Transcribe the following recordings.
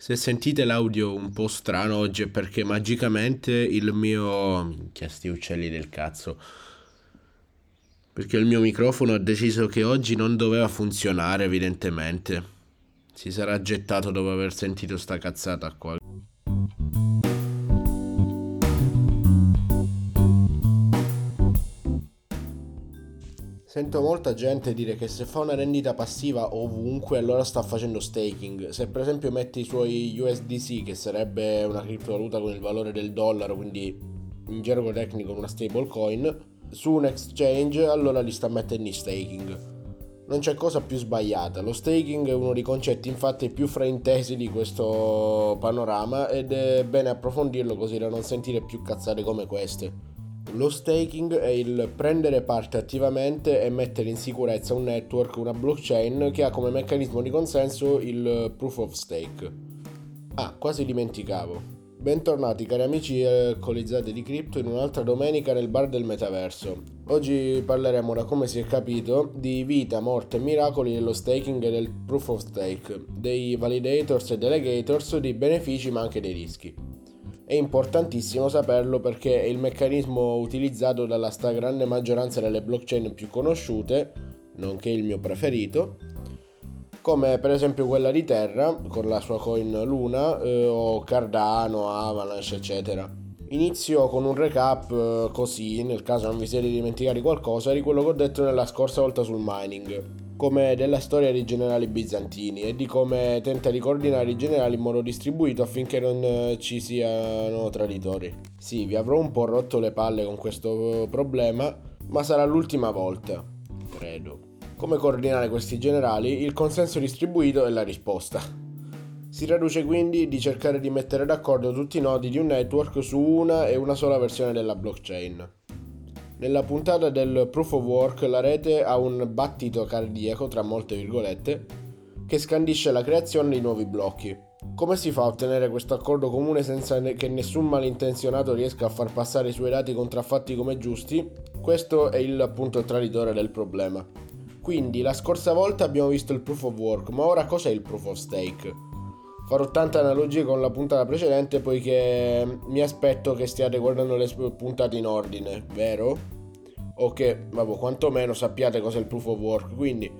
Se sentite l'audio un po' strano oggi è perché magicamente il mio... Minchia, sti uccelli del cazzo. Perché il mio microfono ha deciso che oggi non doveva funzionare, evidentemente. Si sarà gettato dopo aver sentito sta cazzata qua. Sento molta gente dire che se fa una rendita passiva ovunque allora sta facendo staking. Se per esempio metti i suoi USDC, che sarebbe una criptovaluta con il valore del dollaro, quindi in gergo tecnico una stablecoin, su un exchange, allora li sta mettendo in staking. Non c'è cosa più sbagliata. Lo staking è uno dei concetti infatti più fraintesi di questo panorama ed è bene approfondirlo così da non sentire più cazzate come queste. Lo staking è il prendere parte attivamente e mettere in sicurezza un network, una blockchain che ha come meccanismo di consenso il proof of stake. Ah, quasi dimenticavo. Bentornati cari amici e alcolizzati di cripto in un'altra domenica nel bar del metaverso. Oggi parleremo da come si è capito di vita, morte e miracoli dello staking e del proof of stake, dei validators e delegators, dei benefici ma anche dei rischi. È importantissimo saperlo perché è il meccanismo utilizzato dalla stragrande maggioranza delle blockchain più conosciute, nonché il mio preferito, come per esempio quella di Terra con la sua coin Luna eh, o Cardano, Avalanche eccetera. Inizio con un recap eh, così, nel caso non vi siete dimenticati qualcosa, di quello che ho detto nella scorsa volta sul mining come della storia dei generali bizantini e di come tenta di coordinare i generali in modo distribuito affinché non eh, ci siano traditori. Sì, vi avrò un po' rotto le palle con questo problema, ma sarà l'ultima volta, credo. Come coordinare questi generali? Il consenso distribuito è la risposta. Si traduce quindi di cercare di mettere d'accordo tutti i nodi di un network su una e una sola versione della blockchain. Nella puntata del Proof of Work la rete ha un battito cardiaco, tra molte virgolette, che scandisce la creazione di nuovi blocchi. Come si fa a ottenere questo accordo comune senza che nessun malintenzionato riesca a far passare i suoi dati contraffatti come giusti? Questo è il punto traditore del problema. Quindi la scorsa volta abbiamo visto il proof of work, ma ora cos'è il proof of stake? Farò tante analogie con la puntata precedente poiché mi aspetto che stiate guardando le puntate in ordine, vero? O che, vabbè, quantomeno sappiate cos'è il proof of work. Quindi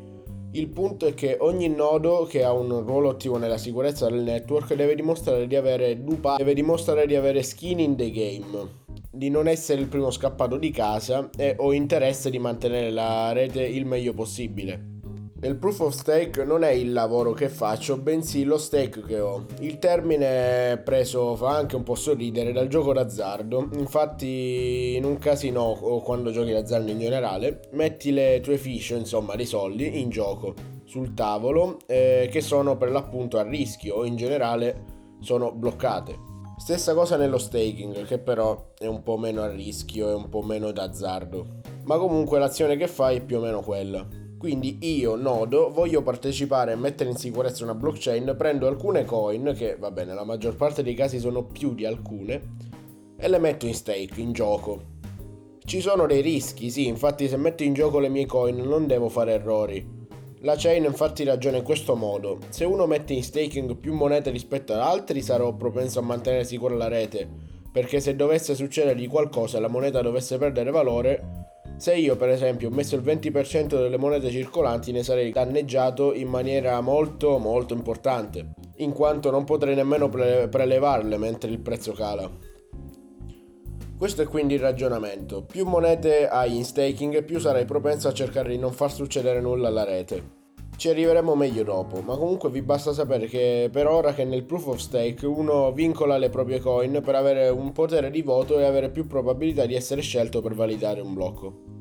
il punto è che ogni nodo che ha un ruolo attivo nella sicurezza del network deve dimostrare di avere dupa, deve dimostrare di avere skin in the game, di non essere il primo scappato di casa e ho interesse di mantenere la rete il meglio possibile. Nel proof of stake non è il lavoro che faccio, bensì lo stake che ho. Il termine preso fa anche un po' sorridere dal gioco d'azzardo. Infatti, in un casino o quando giochi d'azzardo in generale, metti le tue fiche, insomma, dei soldi in gioco sul tavolo eh, che sono per l'appunto a rischio o in generale sono bloccate. Stessa cosa nello staking, che però è un po' meno a rischio e un po' meno d'azzardo. Ma comunque l'azione che fai è più o meno quella. Quindi io, nodo, voglio partecipare e mettere in sicurezza una blockchain, prendo alcune coin, che va bene, la maggior parte dei casi sono più di alcune, e le metto in stake, in gioco. Ci sono dei rischi, sì, infatti se metto in gioco le mie coin non devo fare errori. La chain infatti ragiona in questo modo, se uno mette in staking più monete rispetto ad altri sarò propenso a mantenere sicura la rete, perché se dovesse succedere qualcosa e la moneta dovesse perdere valore, se io per esempio ho messo il 20% delle monete circolanti ne sarei danneggiato in maniera molto molto importante, in quanto non potrei nemmeno pre- prelevarle mentre il prezzo cala. Questo è quindi il ragionamento. Più monete hai in staking, più sarai propenso a cercare di non far succedere nulla alla rete. Ci arriveremo meglio dopo, ma comunque vi basta sapere che per ora che nel proof of stake uno vincola le proprie coin per avere un potere di voto e avere più probabilità di essere scelto per validare un blocco.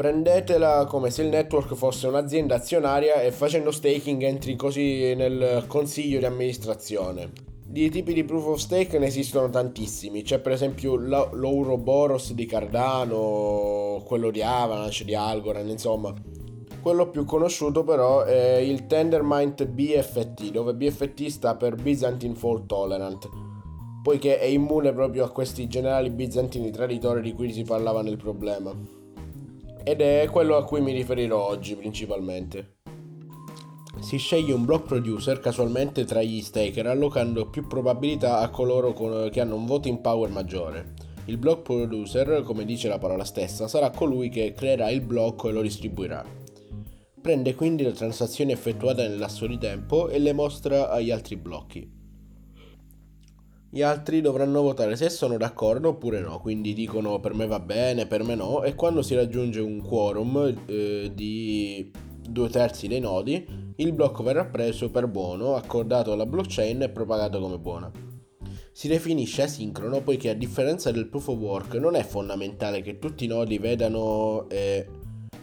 Prendetela come se il network fosse un'azienda azionaria e facendo staking entri così nel consiglio di amministrazione. Di tipi di proof of stake ne esistono tantissimi, c'è per esempio l'Ouroboros di Cardano, quello di Avalanche, di Algorand, insomma quello più conosciuto però è il Tendermint BFT, dove BFT sta per Byzantine Fault Tolerant, poiché è immune proprio a questi generali bizantini traditori di cui si parlava nel problema. Ed è quello a cui mi riferirò oggi principalmente. Si sceglie un block producer casualmente tra gli staker allocando più probabilità a coloro che hanno un voting power maggiore. Il block producer, come dice la parola stessa, sarà colui che creerà il blocco e lo distribuirà. Prende quindi le transazioni effettuate nel lasso di tempo e le mostra agli altri blocchi. Gli altri dovranno votare se sono d'accordo oppure no, quindi dicono per me va bene, per me no, e quando si raggiunge un quorum eh, di due terzi dei nodi, il blocco verrà preso per buono, accordato alla blockchain e propagato come buona. Si definisce asincrono poiché a differenza del proof of work non è fondamentale che tutti i nodi vedano e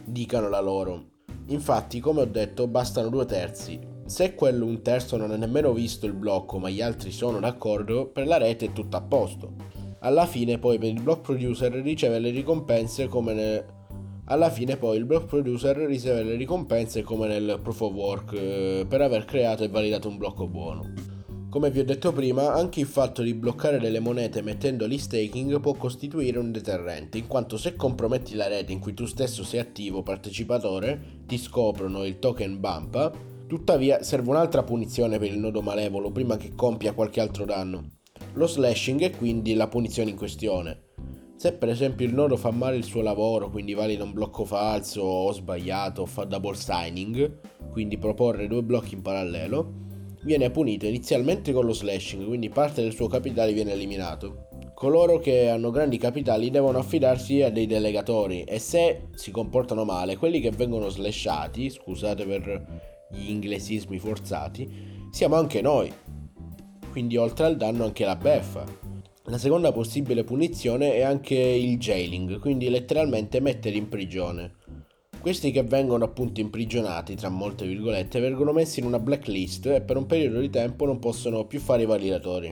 dicano la loro. Infatti, come ho detto, bastano due terzi, se quello un terzo non ha nemmeno visto il blocco ma gli altri sono d'accordo, per la rete è tutto a posto. Alla fine poi il block producer riceve le ricompense come nel... Alla fine poi il block producer riceve le ricompense come nel proof of work eh, per aver creato e validato un blocco buono. Come vi ho detto prima, anche il fatto di bloccare delle monete mettendoli staking può costituire un deterrente, in quanto se comprometti la rete in cui tu stesso sei attivo partecipatore, ti scoprono il token bump, Tuttavia serve un'altra punizione per il nodo malevolo prima che compia qualche altro danno. Lo slashing è quindi la punizione in questione. Se per esempio il nodo fa male il suo lavoro, quindi valida un blocco falso o sbagliato o fa double signing, quindi proporre due blocchi in parallelo, viene punito inizialmente con lo slashing, quindi parte del suo capitale viene eliminato. Coloro che hanno grandi capitali devono affidarsi a dei delegatori e se si comportano male, quelli che vengono slashati, scusate per gli inglesismi forzati, siamo anche noi. Quindi oltre al danno anche la beffa. La seconda possibile punizione è anche il jailing, quindi letteralmente metterli in prigione. Questi che vengono appunto imprigionati, tra molte virgolette, vengono messi in una blacklist e per un periodo di tempo non possono più fare i validatori.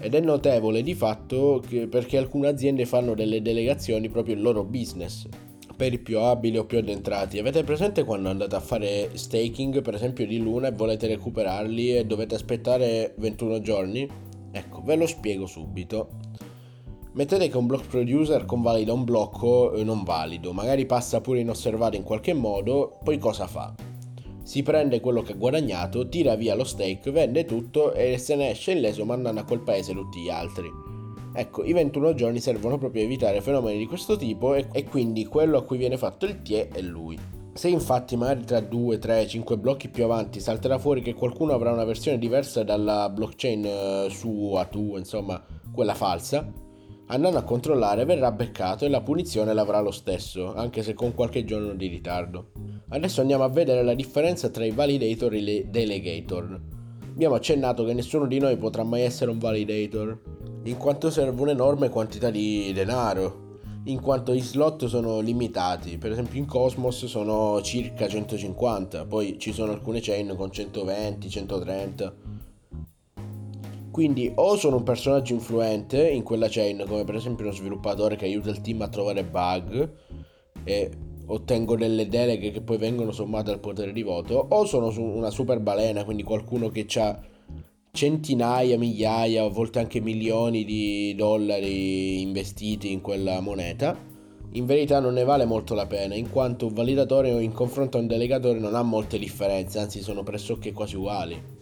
Ed è notevole di fatto perché alcune aziende fanno delle delegazioni proprio il loro business per i più abili o più addentrati. Avete presente quando andate a fare staking, per esempio di luna, e volete recuperarli e dovete aspettare 21 giorni? Ecco, ve lo spiego subito. Mettete che un block producer convalida un blocco eh, non valido, magari passa pure inosservato in qualche modo, poi cosa fa? Si prende quello che ha guadagnato, tira via lo stake, vende tutto e se ne esce illeso mandando a quel paese tutti gli altri. Ecco, i 21 giorni servono proprio a evitare fenomeni di questo tipo e, e quindi quello a cui viene fatto il TIE è lui. Se infatti magari tra 2, 3, 5 blocchi più avanti salterà fuori che qualcuno avrà una versione diversa dalla blockchain eh, sua, tu, insomma, quella falsa, andando a controllare verrà beccato e la punizione l'avrà lo stesso, anche se con qualche giorno di ritardo. Adesso andiamo a vedere la differenza tra i validator e i delegator. Abbiamo accennato che nessuno di noi potrà mai essere un validator, in quanto serve un'enorme quantità di denaro, in quanto i slot sono limitati, per esempio in Cosmos sono circa 150, poi ci sono alcune chain con 120, 130. Quindi o sono un personaggio influente in quella chain, come per esempio uno sviluppatore che aiuta il team a trovare bug e ottengo delle deleghe che poi vengono sommate al potere di voto, o sono una super balena, quindi qualcuno che ha centinaia, migliaia, a volte anche milioni di dollari investiti in quella moneta, in verità non ne vale molto la pena, in quanto un validatore in confronto a un delegatore non ha molte differenze, anzi sono pressoché quasi uguali.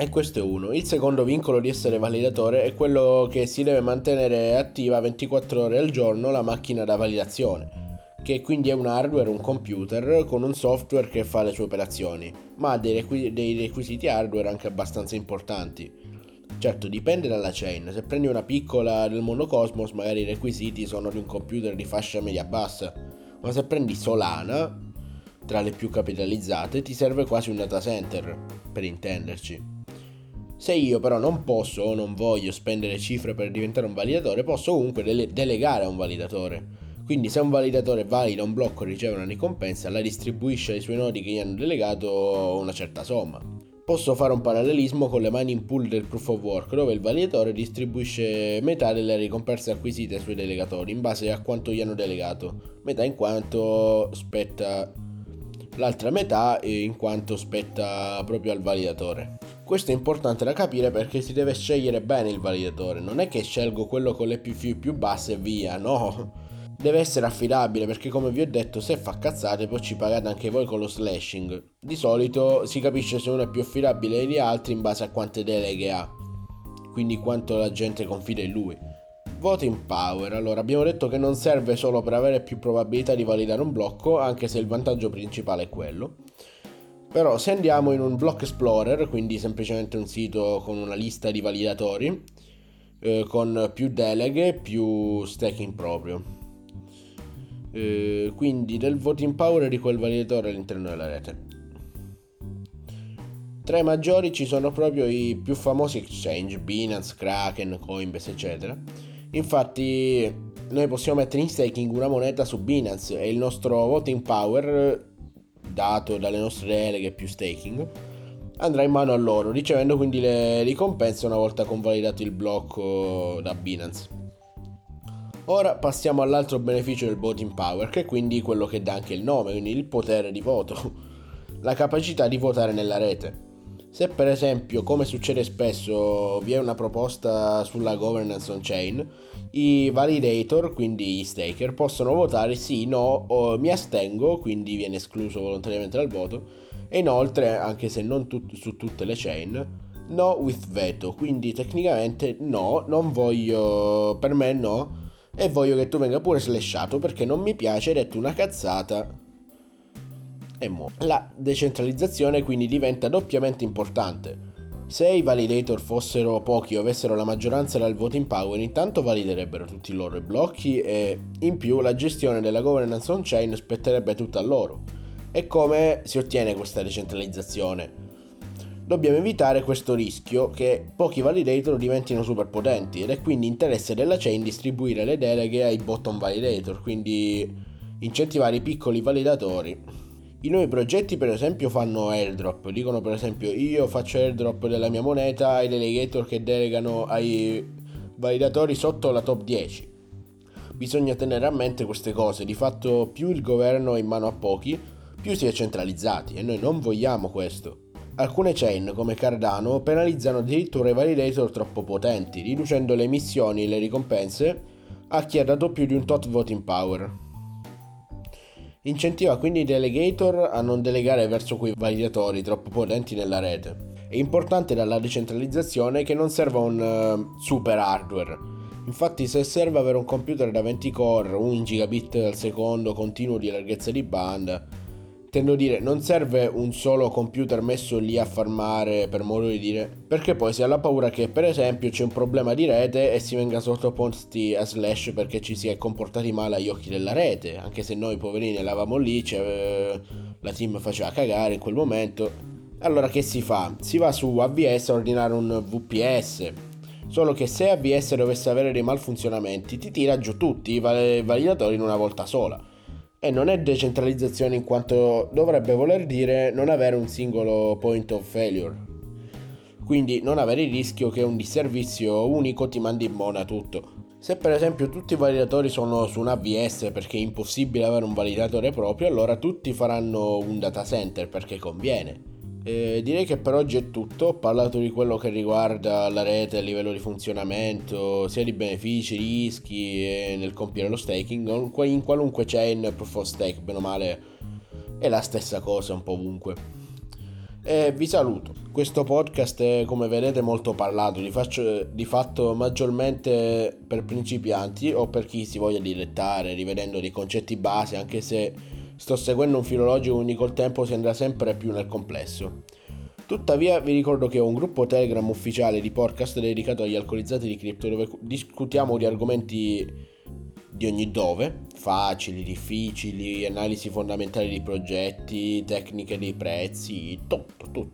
E questo è uno. Il secondo vincolo di essere validatore è quello che si deve mantenere attiva 24 ore al giorno la macchina da validazione che quindi è un hardware, un computer con un software che fa le sue operazioni, ma ha dei, requisiti, dei requisiti hardware anche abbastanza importanti. Certo, dipende dalla chain. Se prendi una piccola del mondo Cosmos, magari i requisiti sono di un computer di fascia media bassa. Ma se prendi Solana, tra le più capitalizzate, ti serve quasi un data center, per intenderci. Se io però non posso o non voglio spendere cifre per diventare un validatore, posso comunque dele- delegare a un validatore quindi se un validatore valida un blocco e riceve una ricompensa, la distribuisce ai suoi nodi che gli hanno delegato una certa somma. Posso fare un parallelismo con le mining pool del proof of work, dove il validatore distribuisce metà delle ricompense acquisite ai suoi delegatori in base a quanto gli hanno delegato, metà in quanto spetta l'altra metà in quanto spetta proprio al validatore. Questo è importante da capire perché si deve scegliere bene il validatore, non è che scelgo quello con le PV più basse e via, no deve essere affidabile perché come vi ho detto se fa cazzate poi ci pagate anche voi con lo slashing. Di solito si capisce se uno è più affidabile degli altri in base a quante deleghe ha, quindi quanto la gente confida in lui. Voting power, allora abbiamo detto che non serve solo per avere più probabilità di validare un blocco, anche se il vantaggio principale è quello. Però se andiamo in un block explorer, quindi semplicemente un sito con una lista di validatori, eh, con più deleghe, più stacking proprio eh, quindi del voting power di quel validatore all'interno della rete. Tra i maggiori ci sono proprio i più famosi exchange, Binance, Kraken, Coinbase, eccetera. Infatti noi possiamo mettere in staking una moneta su Binance e il nostro voting power, dato dalle nostre deleghe più staking, andrà in mano a loro, ricevendo quindi le ricompense una volta convalidato il blocco da Binance. Ora passiamo all'altro beneficio del voting power, che è quindi quello che dà anche il nome, quindi il potere di voto, la capacità di votare nella rete. Se per esempio, come succede spesso, vi è una proposta sulla governance on chain, i validator, quindi gli staker, possono votare sì, no o mi astengo, quindi viene escluso volontariamente dal voto, e inoltre, anche se non tut- su tutte le chain, no with veto, quindi tecnicamente no, non voglio, per me no, e voglio che tu venga pure slashato perché non mi piace, hai detto una cazzata. E mo. La decentralizzazione quindi diventa doppiamente importante. Se i validator fossero pochi o avessero la maggioranza del voting power, intanto validerebbero tutti i loro blocchi e in più la gestione della governance on chain spetterebbe tutta a loro. E come si ottiene questa decentralizzazione? Dobbiamo evitare questo rischio che pochi validator diventino super potenti ed è quindi interesse della chain distribuire le deleghe ai bottom validator, quindi incentivare i piccoli validatori. I nuovi progetti per esempio fanno airdrop, dicono per esempio io faccio airdrop della mia moneta ai delegator che delegano ai validatori sotto la top 10. Bisogna tenere a mente queste cose, di fatto più il governo è in mano a pochi, più si è centralizzati e noi non vogliamo questo. Alcune chain come Cardano penalizzano addirittura i validator troppo potenti, riducendo le missioni e le ricompense a chi ha dato più di un tot voting power. Incentiva quindi i delegator a non delegare verso quei validatori troppo potenti nella rete. È importante dalla decentralizzazione che non serva un uh, super hardware. Infatti se serve avere un computer da 20 core, 1 gigabit al secondo continuo di larghezza di banda, Tendo a dire, non serve un solo computer messo lì a farmare per modo di dire, perché poi si ha la paura che per esempio c'è un problema di rete e si venga sottoposti a slash perché ci si è comportati male agli occhi della rete, anche se noi poverini eravamo lì, cioè, la team faceva cagare in quel momento. Allora che si fa? Si va su AVS a ordinare un VPS, Solo che se AVS dovesse avere dei malfunzionamenti, ti tira giù tutti i validatori in una volta sola. E non è decentralizzazione in quanto dovrebbe voler dire non avere un singolo point of failure. Quindi non avere il rischio che un disservizio unico ti mandi in mona tutto. Se per esempio tutti i validatori sono su un AVS perché è impossibile avere un validatore proprio, allora tutti faranno un data center perché conviene. Eh, direi che per oggi è tutto, ho parlato di quello che riguarda la rete a livello di funzionamento, sia di benefici, rischi e nel compiere lo staking, in qualunque chain proof of stake, bene o male è la stessa cosa un po' ovunque. E vi saluto, questo podcast è come vedete molto parlato, di, faccio, di fatto maggiormente per principianti o per chi si voglia dilettare rivedendo dei concetti base anche se sto seguendo un filologico quindi col tempo si andrà sempre più nel complesso. Tuttavia vi ricordo che ho un gruppo Telegram ufficiale di podcast dedicato agli alcolizzati di cripto dove discutiamo di argomenti di ogni dove, facili, difficili, analisi fondamentali di progetti, tecniche dei prezzi, tutto, tutto.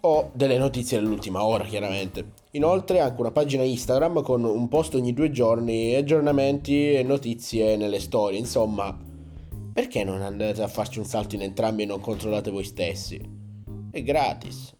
O delle notizie dell'ultima ora, chiaramente. Inoltre anche una pagina Instagram con un post ogni due giorni, aggiornamenti e notizie nelle storie, insomma perché non andate a farci un salto in entrambi e non controllate voi stessi? È gratis.